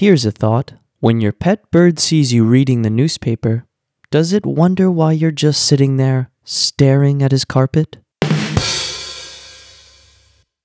Here's a thought when your pet bird sees you reading the newspaper, does it wonder why you're just sitting there staring at his carpet?